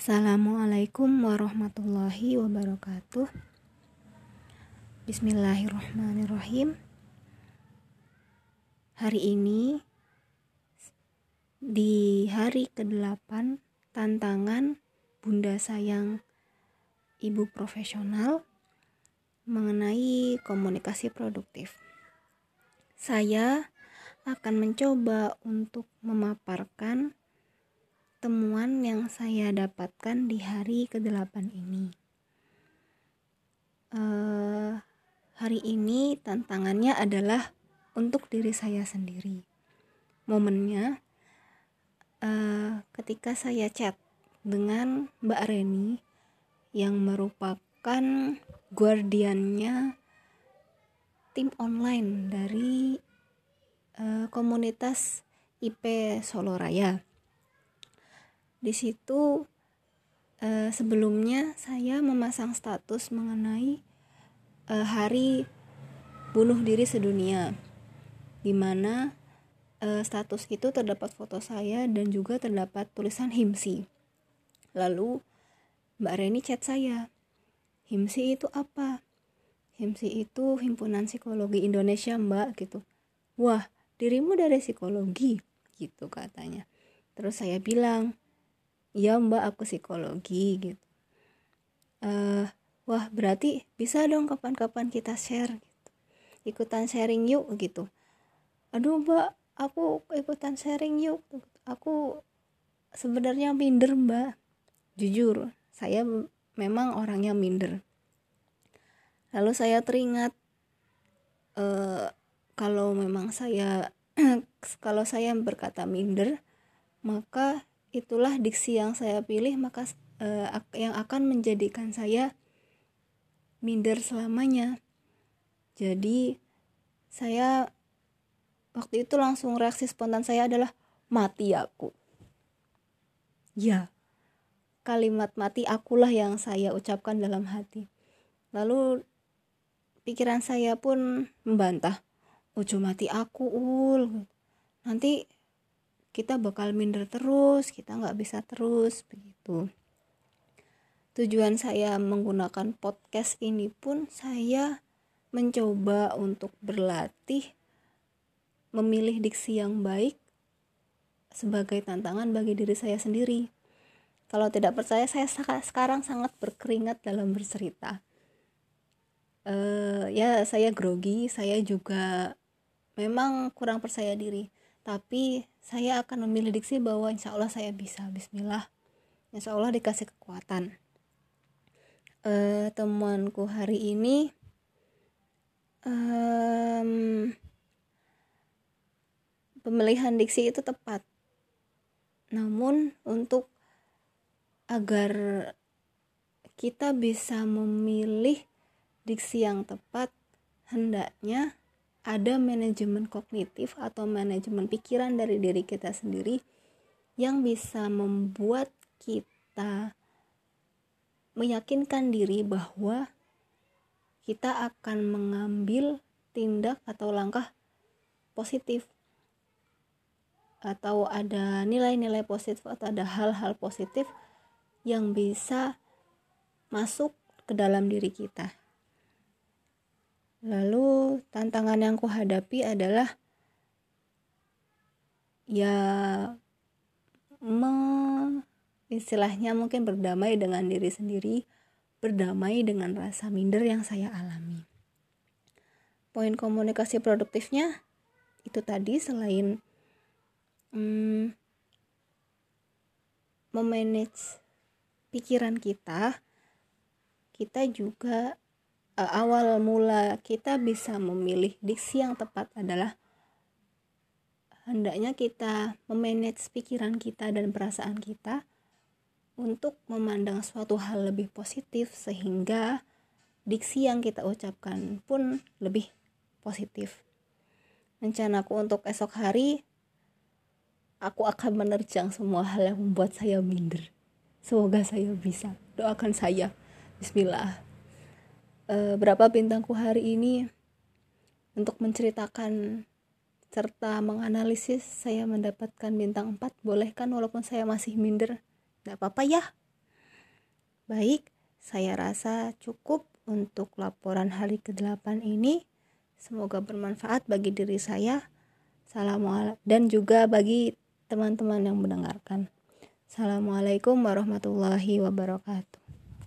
Assalamualaikum warahmatullahi wabarakatuh. Bismillahirrahmanirrahim. Hari ini di hari ke-8 tantangan Bunda Sayang Ibu Profesional mengenai komunikasi produktif. Saya akan mencoba untuk memaparkan temuan yang saya dapatkan di hari ke-8 ini. Uh, hari ini tantangannya adalah untuk diri saya sendiri. Momennya uh, ketika saya chat dengan Mbak Reni yang merupakan guardiannya tim online dari uh, komunitas IP Solo Raya di situ eh, sebelumnya saya memasang status mengenai eh, hari bunuh diri sedunia di mana eh, status itu terdapat foto saya dan juga terdapat tulisan himsi. Lalu Mbak Reni chat saya himsi itu apa? Himsi itu himpunan psikologi Indonesia mbak gitu. Wah dirimu dari psikologi? gitu katanya. Terus saya bilang ya mbak aku psikologi gitu. Uh, wah berarti bisa dong kapan-kapan kita share gitu. Ikutan sharing yuk gitu. Aduh mbak aku ikutan sharing yuk aku sebenarnya minder mbak. Jujur saya memang orangnya minder. Lalu saya teringat uh, kalau memang saya kalau saya berkata minder maka itulah diksi yang saya pilih maka uh, yang akan menjadikan saya minder selamanya. Jadi saya waktu itu langsung reaksi spontan saya adalah mati aku. Ya kalimat mati akulah yang saya ucapkan dalam hati. Lalu pikiran saya pun membantah ujo mati aku ul. Nanti kita bakal minder terus kita nggak bisa terus begitu. Tujuan saya menggunakan podcast ini pun saya mencoba untuk berlatih memilih diksi yang baik sebagai tantangan bagi diri saya sendiri. Kalau tidak percaya saya sekarang sangat berkeringat dalam bercerita. Uh, ya saya grogi saya juga memang kurang percaya diri tapi saya akan memilih diksi bahwa insya Allah saya bisa. Bismillah. Insya Allah dikasih kekuatan. Uh, temuanku hari ini um, pemilihan diksi itu tepat. Namun untuk agar kita bisa memilih diksi yang tepat hendaknya ada manajemen kognitif atau manajemen pikiran dari diri kita sendiri yang bisa membuat kita meyakinkan diri bahwa kita akan mengambil tindak atau langkah positif atau ada nilai-nilai positif atau ada hal-hal positif yang bisa masuk ke dalam diri kita. Lalu tantangan yang kuhadapi adalah ya me, istilahnya mungkin berdamai dengan diri sendiri, berdamai dengan rasa minder yang saya alami. Poin komunikasi produktifnya itu tadi selain hmm, memanage pikiran kita, kita juga awal mula kita bisa memilih diksi yang tepat adalah hendaknya kita memanage pikiran kita dan perasaan kita untuk memandang suatu hal lebih positif sehingga diksi yang kita ucapkan pun lebih positif. Rencanaku untuk esok hari aku akan menerjang semua hal yang membuat saya minder. Semoga saya bisa. Doakan saya. Bismillah uh, berapa bintangku hari ini untuk menceritakan serta menganalisis saya mendapatkan bintang 4 boleh kan walaupun saya masih minder nggak apa-apa ya Baik, saya rasa cukup untuk laporan hari ke-8 ini. Semoga bermanfaat bagi diri saya. Assalamualaikum dan juga bagi teman-teman yang mendengarkan. Assalamualaikum warahmatullahi wabarakatuh.